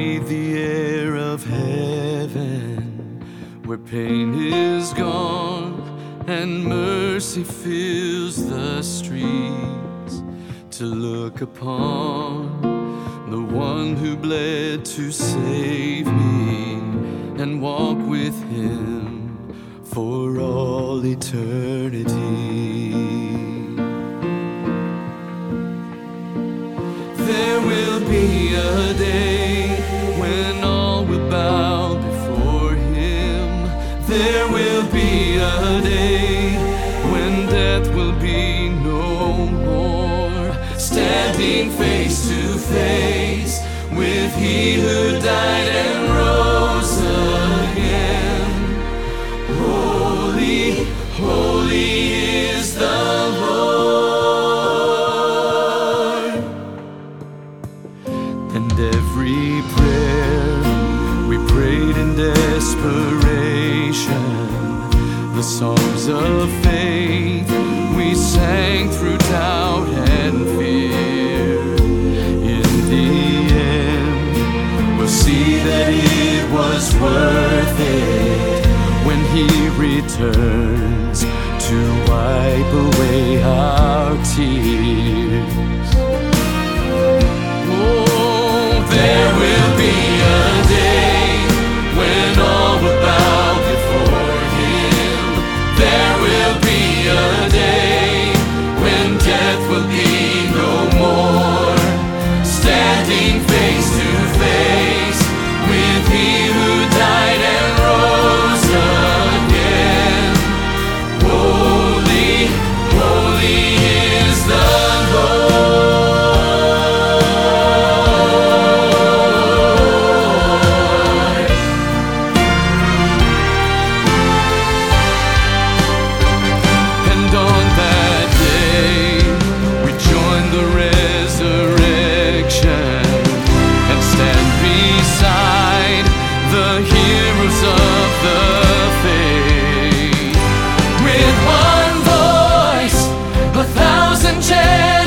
breathe the air of heaven where pain is gone and mercy fills the streets to look upon the one who bled to save me and walk with him for all eternity. There will be a day when all will bow before him. There will be a day when death will be no more. Standing face to face with he who died and prayer we prayed in desperation, the songs of faith we sang through doubt and fear. In the end, we'll see that it was worth it when He returns to wipe away our tears. and change.